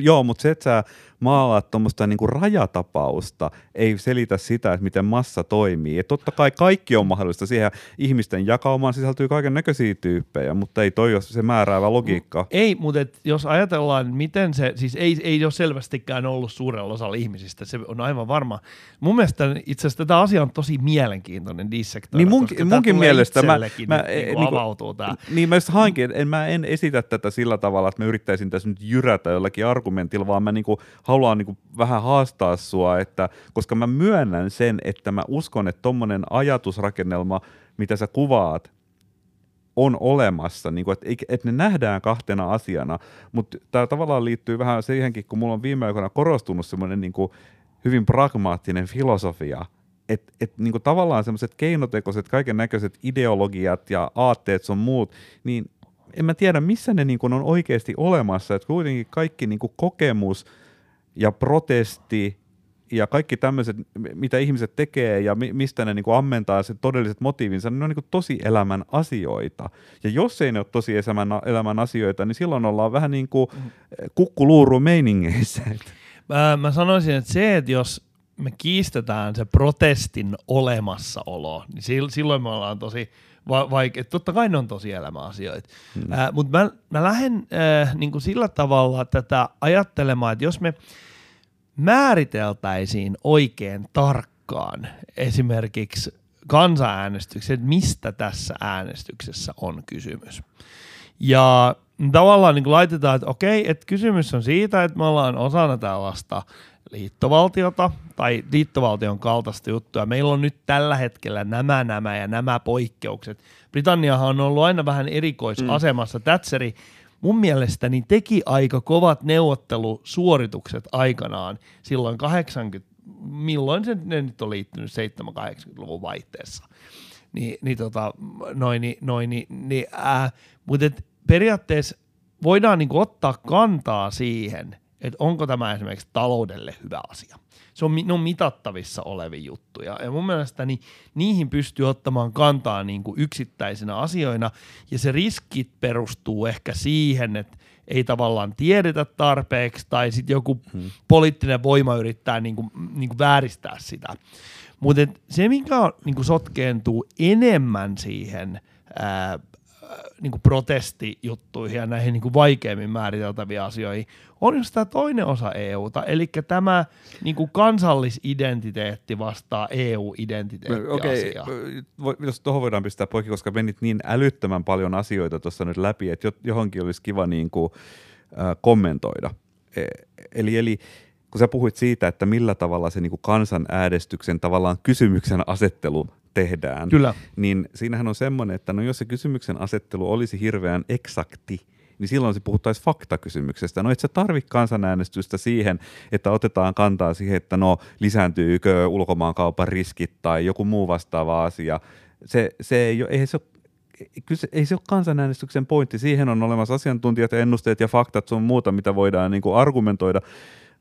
joo, mutta se, että sä maalaat tuommoista niinku rajatapausta, ei selitä sitä, että miten massa toimii. Et totta kai kaikki on mahdollista. Siihen ihmisten jakaumaan sisältyy kaiken näköisiä tyyppejä, mutta ei toi ole se määräävä logiikka. Ei, mutta et jos ajatellaan, miten se, siis ei, ei ole selvästikään ollut suurella osalla ihmisistä, se on aivan varma. Mun mielestä itse asiassa tätä asia on tosi mielenkiintoinen dissektori, niin mun, munkin mielestä mä, mä, niin, niin, avautuu tämä. Niin mä just hankin, en, mä en esitä tätä sillä tavalla, että mä yrittäisin yrittäisin tässä nyt jyrätä jollakin argumentilla, vaan mä niin kuin haluan niin kuin vähän haastaa sua, että, koska mä myönnän sen, että mä uskon, että tommonen ajatusrakennelma, mitä sä kuvaat, on olemassa, niin kuin, että, että ne nähdään kahtena asiana, mutta tämä tavallaan liittyy vähän siihenkin, kun mulla on viime aikoina korostunut semmoinen niin hyvin pragmaattinen filosofia, että et, niin tavallaan semmoiset keinotekoiset, kaiken näköiset ideologiat ja aatteet sun muut, niin en mä tiedä, missä ne niin kuin on oikeasti olemassa, että kuitenkin kaikki niin kuin kokemus ja protesti ja kaikki tämmöiset, mitä ihmiset tekee ja mi- mistä ne niin kuin ammentaa se todelliset motiivinsa, niin ne on niin kuin tosi elämän asioita. Ja jos ei ne ole tosi elämän, elämän asioita, niin silloin ollaan vähän niin kuin kukkuluuru meiningeissä. Mä, mä sanoisin, että se, että jos me kiistetään se protestin olemassaolo, niin sil- silloin me ollaan tosi va- vaikea. Totta kai ne on tosi elämäasioita. Hmm. Äh, Mutta mä, mä lähden äh, niin kuin sillä tavalla tätä ajattelemaan, että jos me määriteltäisiin oikein tarkkaan esimerkiksi kansanäänestyksen, että mistä tässä äänestyksessä on kysymys. Ja tavallaan niin laitetaan, että okei, että kysymys on siitä, että me ollaan osana tällaista liittovaltiota tai liittovaltion kaltaista juttua. Meillä on nyt tällä hetkellä nämä, nämä ja nämä poikkeukset. Britanniahan on ollut aina vähän erikoisasemassa. Mm. Thatcheri mun mielestäni teki aika kovat neuvottelusuoritukset aikanaan silloin 80, milloin se ne nyt on liittynyt 7-80-luvun vaihteessa. Niin, niin tota, noin, noin, niin, niin äh, mutta periaatteessa voidaan niinku ottaa kantaa siihen, että onko tämä esimerkiksi taloudelle hyvä asia. Se on, ne on mitattavissa olevia juttuja. Ja mun mielestä niin niihin pystyy ottamaan kantaa niin kuin yksittäisinä asioina. Ja se riskit perustuu ehkä siihen, että ei tavallaan tiedetä tarpeeksi tai sitten joku hmm. poliittinen voima yrittää niin kuin, niin kuin vääristää sitä. Mutta se, mikä on, niin kuin sotkeentuu enemmän siihen niin kuin protestijuttuihin ja näihin niin kuin vaikeimmin määriteltäviin asioihin, on just tämä toinen osa EUta, eli tämä niin kuin kansallisidentiteetti vastaa EU-identiteettiasiaa. Okei, okay. jos tuohon voidaan pistää poikki, koska menit niin älyttömän paljon asioita tuossa nyt läpi, että johonkin olisi kiva niin kuin, äh, kommentoida. E- eli, eli kun sä puhuit siitä, että millä tavalla se niin kuin kansanäänestyksen tavallaan kysymyksen asettelu tehdään, Kyllä. niin siinähän on semmoinen, että no jos se kysymyksen asettelu olisi hirveän eksakti, niin silloin se puhuttaisiin faktakysymyksestä. No et sä tarvitse kansanäänestystä siihen, että otetaan kantaa siihen, että no lisääntyykö ulkomaankaupan riskit tai joku muu vastaava asia. Se, se ei, ei se ole kyllä se, ei se ole kansanäänestyksen pointti. Siihen on olemassa asiantuntijat ja ennusteet ja faktat sun muuta, mitä voidaan niin kuin argumentoida.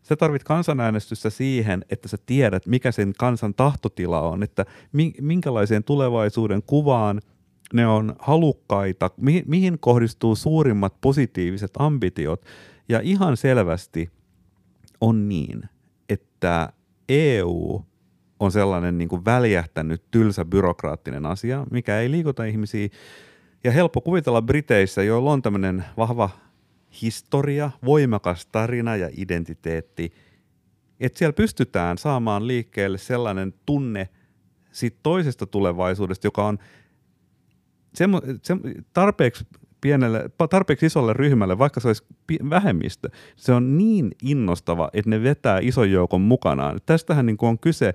Sä tarvit kansanäänestystä siihen, että sä tiedät, mikä sen kansan tahtotila on, että minkälaiseen tulevaisuuden kuvaan ne on halukkaita, mihin, kohdistuu suurimmat positiiviset ambitiot. Ja ihan selvästi on niin, että EU on sellainen niin kuin väljähtänyt tylsä byrokraattinen asia, mikä ei liikuta ihmisiä. Ja helppo kuvitella Briteissä, joilla on tämmöinen vahva historia, voimakas tarina ja identiteetti, että siellä pystytään saamaan liikkeelle sellainen tunne siitä toisesta tulevaisuudesta, joka on semmo, se, tarpeeksi pienelle, tarpeeksi isolle ryhmälle, vaikka se olisi vähemmistö, se on niin innostava, että ne vetää ison joukon mukanaan. Tästähän niin on kyse,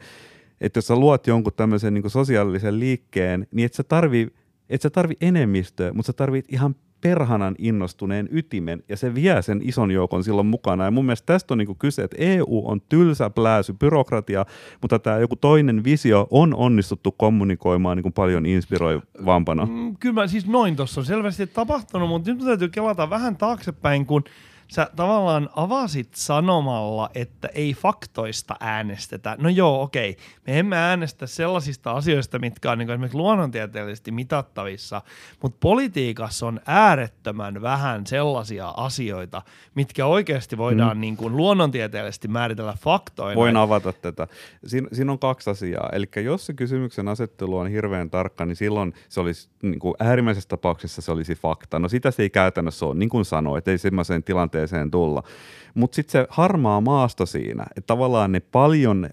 että jos sä luot jonkun tämmöisen niin sosiaalisen liikkeen, niin et sä tarvii et sä tarvi enemmistöä, mutta sä tarvit ihan perhanan innostuneen ytimen, ja se vie sen ison joukon silloin mukana. Ja mun mielestä tästä on niinku kyse, että EU on tylsä plääsy, byrokratia, mutta tämä joku toinen visio on onnistuttu kommunikoimaan niinku paljon inspiroivampana. Mm, kyllä mä, siis noin tuossa on selvästi tapahtunut, mutta nyt täytyy kelata vähän taaksepäin, kun sä tavallaan avasit sanomalla, että ei faktoista äänestetä. No joo, okei. Me emme äänestä sellaisista asioista, mitkä on niin esimerkiksi luonnontieteellisesti mitattavissa, mutta politiikassa on äärettömän vähän sellaisia asioita, mitkä oikeasti voidaan mm. niin kuin luonnontieteellisesti määritellä faktoina. Voin avata tätä. Siin, siinä on kaksi asiaa. Eli jos se kysymyksen asettelu on hirveän tarkka, niin silloin se olisi niin kuin äärimmäisessä tapauksessa se olisi fakta. No sitä se ei käytännössä ole, niin kuin sanoit, ei semmoiseen tilanteeseen tilanteeseen tulla. Mutta sitten se harmaa maasto siinä, että tavallaan ne paljon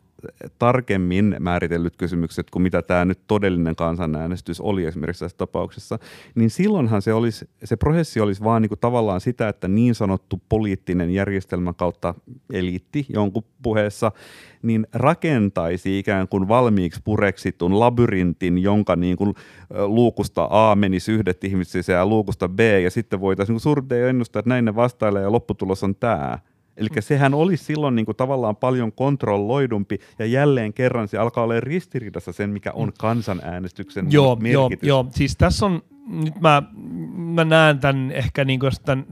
tarkemmin määritellyt kysymykset kuin mitä tämä nyt todellinen kansanäänestys oli esimerkiksi tässä tapauksessa, niin silloinhan se, olisi, se prosessi olisi vaan niin kuin tavallaan sitä, että niin sanottu poliittinen järjestelmä kautta eliitti jonkun puheessa, niin rakentaisi ikään kuin valmiiksi pureksitun labyrintin, jonka niin kuin luukusta A menisi yhdet ihmiset ja luukusta B, ja sitten voitaisiin niin suurin ennustaa, että näin ne vastailee ja lopputulos on tämä. Eli mm. sehän olisi silloin niin kuin tavallaan paljon kontrolloidumpi ja jälleen kerran se alkaa olla ristiriidassa sen, mikä on mm. kansanäänestyksen joo, merkitys. Joo, joo, siis tässä on, nyt mä, mä näen tämän ehkä niin kuin tämän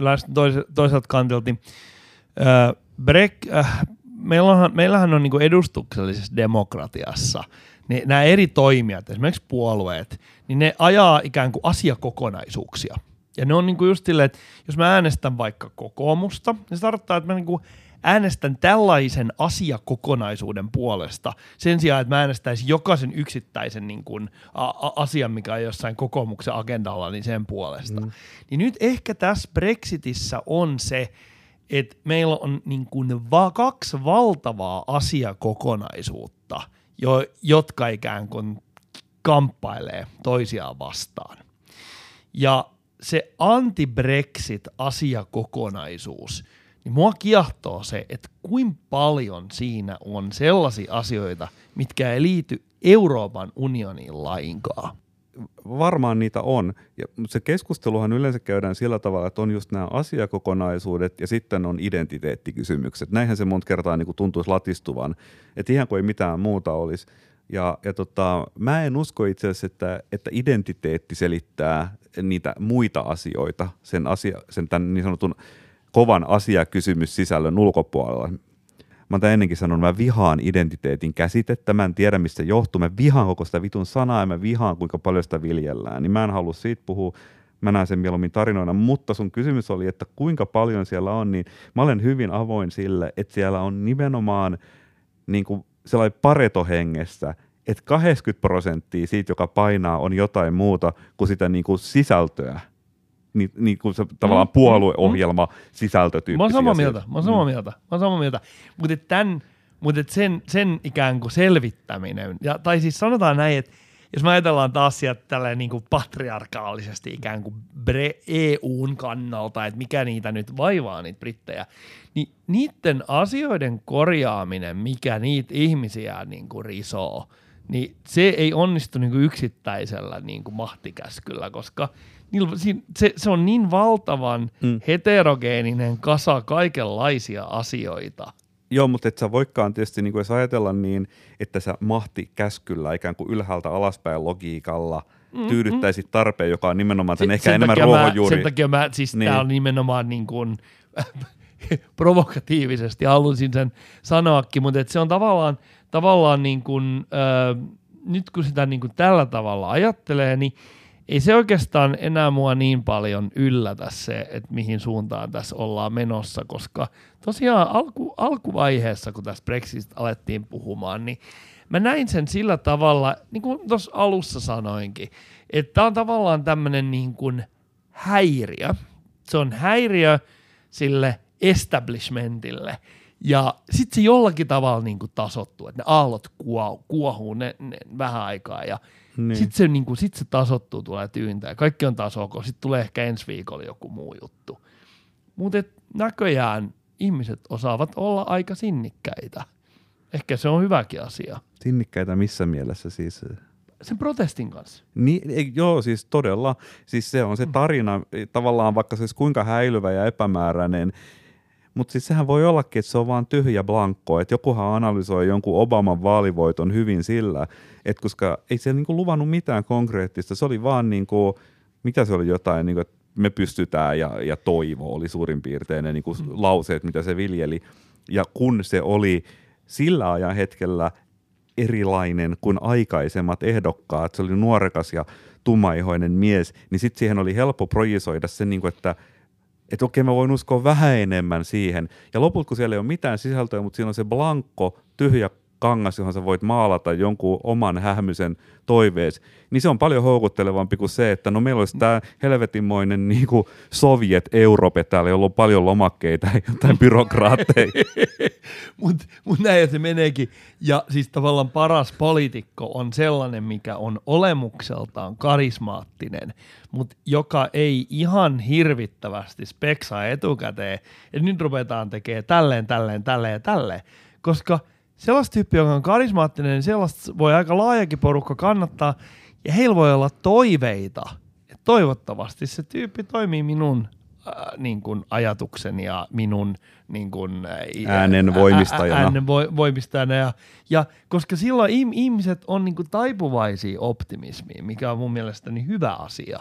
toiselta kantilta, äh, Breck, äh, meillähän, meillähän on niin kuin edustuksellisessa demokratiassa niin nämä eri toimijat, esimerkiksi puolueet, niin ne ajaa ikään kuin asiakokonaisuuksia – ja ne on niinku just silleen, että jos mä äänestän vaikka kokoomusta, niin se tarkoittaa, että mä niinku äänestän tällaisen asiakokonaisuuden puolesta sen sijaan, että mä äänestäisin jokaisen yksittäisen niin kuin, a- asian, mikä on jossain kokoomuksen agendalla, niin sen puolesta. Mm. Niin nyt ehkä tässä Brexitissä on se, että meillä on niin kuin va- kaksi valtavaa asiakokonaisuutta, jo- jotka ikään kuin kamppailee toisiaan vastaan. Ja se anti-Brexit-asiakokonaisuus, niin mua kiehtoo se, että kuinka paljon siinä on sellaisia asioita, mitkä ei liity Euroopan unioniin lainkaan. Varmaan niitä on, ja, se keskusteluhan yleensä käydään sillä tavalla, että on just nämä asiakokonaisuudet ja sitten on identiteettikysymykset. Näinhän se monta kertaa niin kuin tuntuisi latistuvan, että ihan kuin ei mitään muuta olisi. Ja, ja tota, mä en usko itse asiassa, että, että identiteetti selittää niitä muita asioita sen, asia, sen tämän niin sanotun kovan asiakysymys sisällön ulkopuolella. Mä oon ennenkin sanonut, mä vihaan identiteetin käsitettä, mä en tiedä mistä johtuu, mä vihaan koko sitä vitun sanaa ja mä vihaan kuinka paljon sitä viljellään, niin mä en halua siitä puhua, mä näen sen mieluummin tarinoina, mutta sun kysymys oli, että kuinka paljon siellä on, niin mä olen hyvin avoin sille, että siellä on nimenomaan niin kuin sellainen paretohengessä, että 80 prosenttia siitä, joka painaa, on jotain muuta kuin sitä niin kuin sisältöä. Niin, niin kuin se tavallaan mm, puolueohjelma mm, sisältötyyppisiä Mä oon samaa mieltä, mä oon samaa mm. mieltä, mä oon samaa mieltä. Mutta tämän, mutta sen, sen ikään kuin selvittäminen, ja, tai siis sanotaan näin, että jos me ajatellaan taas sieltä tälleen niin kuin patriarkaalisesti ikään kuin EUn kannalta, että mikä niitä nyt vaivaa niitä brittejä, niin niiden asioiden korjaaminen, mikä niitä ihmisiä niin kuin risoo, niin se ei onnistu niin kuin yksittäisellä niin kuin mahtikäskyllä, koska se, se on niin valtavan mm. heterogeeninen kasa kaikenlaisia asioita. Joo, mutta et sä voikaan tietysti niin kuin jos ajatella niin, että sä mahti käskyllä ikään kuin ylhäältä alaspäin logiikalla mm, tyydyttäisit mm. tarpeen, joka on nimenomaan sen, ehkä enemmän ruohonjuuri. Sen takia mä, siis niin. tää on nimenomaan niin kuin, provokatiivisesti halusin sen sanoakin, mutta et se on tavallaan, tavallaan niin kuin, äh, nyt kun sitä niin kuin tällä tavalla ajattelee, niin ei se oikeastaan enää mua niin paljon yllätä se, että mihin suuntaan tässä ollaan menossa, koska tosiaan alku, alkuvaiheessa, kun tässä Brexitistä alettiin puhumaan, niin mä näin sen sillä tavalla, niin kuin tuossa alussa sanoinkin, että tämä on tavallaan tämmöinen niin kuin häiriö. Se on häiriö sille establishmentille, ja sitten se jollakin tavalla niin kuin tasottuu, että ne aallot kuohuu, kuohuu ne, ne vähän aikaa ja niin. sitten se, niin kuin, sit se tasottuu, tulee tyyntä ja kaikki on taas ok. Sitten tulee ehkä ensi viikolla joku muu juttu. Mutta näköjään ihmiset osaavat olla aika sinnikkäitä. Ehkä se on hyväkin asia. Sinnikkäitä missä mielessä siis? Sen protestin kanssa. Niin, ei, joo, siis todella. Siis se on se mm. tarina, tavallaan vaikka se olisi kuinka häilyvä ja epämääräinen, mutta siis sehän voi ollakin, että se on vaan tyhjä blankko, että jokuhan analysoi jonkun Obaman vaalivoiton hyvin sillä, että koska ei se niinku luvannut mitään konkreettista, se oli vaan niinku, mitä se oli jotain, niinku, että me pystytään ja, ja toivo oli suurin piirtein ne niinku mm. lauseet, mitä se viljeli. Ja kun se oli sillä ajan hetkellä erilainen kuin aikaisemmat ehdokkaat, se oli nuorekas ja tummaihoinen mies, niin sitten siihen oli helppo projisoida se, niin kuin, että – että okei mä voin uskoa vähän enemmän siihen. Ja lopulta kun siellä ei ole mitään sisältöä, mutta siinä on se blankko, tyhjä kangas, johon sä voit maalata jonkun oman hähmysen toiveesi, niin se on paljon houkuttelevampi kuin se, että no meillä olisi tämä helvetinmoinen niin kuin Soviet-Europe täällä, jolla on paljon lomakkeita ja jotain byrokraatteja. Mutta mut näin se meneekin. Ja siis tavallaan paras poliitikko on sellainen, mikä on olemukseltaan karismaattinen, mutta joka ei ihan hirvittävästi speksaa etukäteen, että nyt ruvetaan tekemään tälleen, tälleen, tälleen ja tälleen. Koska sellaista tyyppiä, joka on karismaattinen, niin sellaista voi aika laajakin porukka kannattaa, ja heillä voi olla toiveita. Et toivottavasti se tyyppi toimii minun äh, niin kuin ajatuksen ja minun niin kuin, äh, Äänen voimistajana. Äänen vo, voimistajana. Ja, ja koska silloin ihmiset on niin kuin taipuvaisia optimismiin, mikä on mun mielestäni hyvä asia.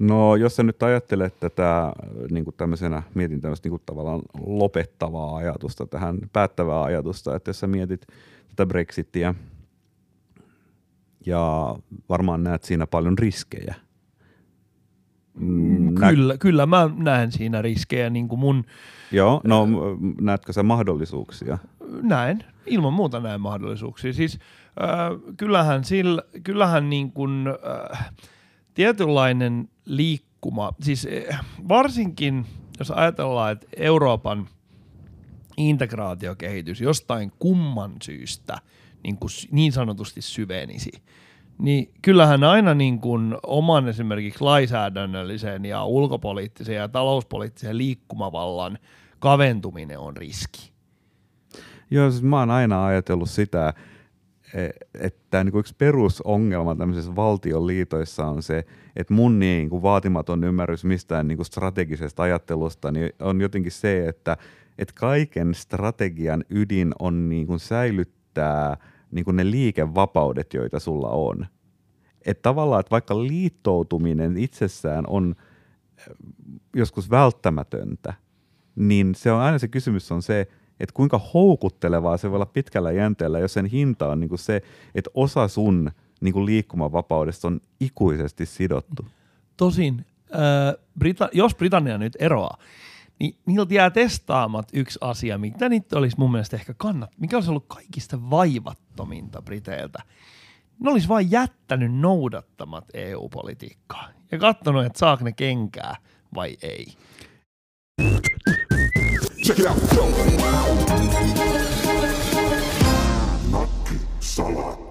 No jos sä nyt ajattelet tätä niin kuin tämmöisenä, mietin tämmöistä niin kuin tavallaan lopettavaa ajatusta tähän, päättävää ajatusta, että jos sä mietit tätä Brexitia ja varmaan näet siinä paljon riskejä. Mm, nä- Kyllä, kyllä mä näen siinä riskejä niin kuin mun, Joo, no m- näetkö sä mahdollisuuksia? näen, ilman muuta näen mahdollisuuksia. Siis äh, kyllähän, sillä, kyllähän niin kuin, äh, tietynlainen liikkuma, siis äh, varsinkin jos ajatellaan, että Euroopan integraatiokehitys jostain kumman syystä niin, kuin niin sanotusti syvenisi, niin kyllähän aina niin kuin oman esimerkiksi lainsäädännöllisen ja ulkopoliittisen ja talouspoliittisen liikkumavallan kaventuminen on riski. Joo, siis mä oon aina ajatellut sitä, että niin kuin yksi perusongelma tämmöisissä valtion liitoissa on se, että mun niin kuin vaatimaton ymmärrys mistään kuin strategisesta ajattelusta niin on jotenkin se, että, että kaiken strategian ydin on niin kuin säilyttää niin kuin ne liikevapaudet, joita sulla on. Että tavallaan, että vaikka liittoutuminen itsessään on eh, joskus välttämätöntä, niin se on aina se kysymys on se, että kuinka houkuttelevaa se voi olla pitkällä jänteellä, jos sen hinta on niin kuin se, että osa sun niin kuin liikkumavapaudesta on ikuisesti sidottu. Tosin, äh, Brita- jos Britannia nyt eroaa, niin niiltä jää testaamat yksi asia, mitä niitä olisi mun mielestä ehkä kannat, mikä olisi ollut kaikista vaivattominta Briteiltä. Ne olisi vain jättänyt noudattamat EU-politiikkaa ja katsonut, että saako ne kenkää vai ei. Check it out. Go.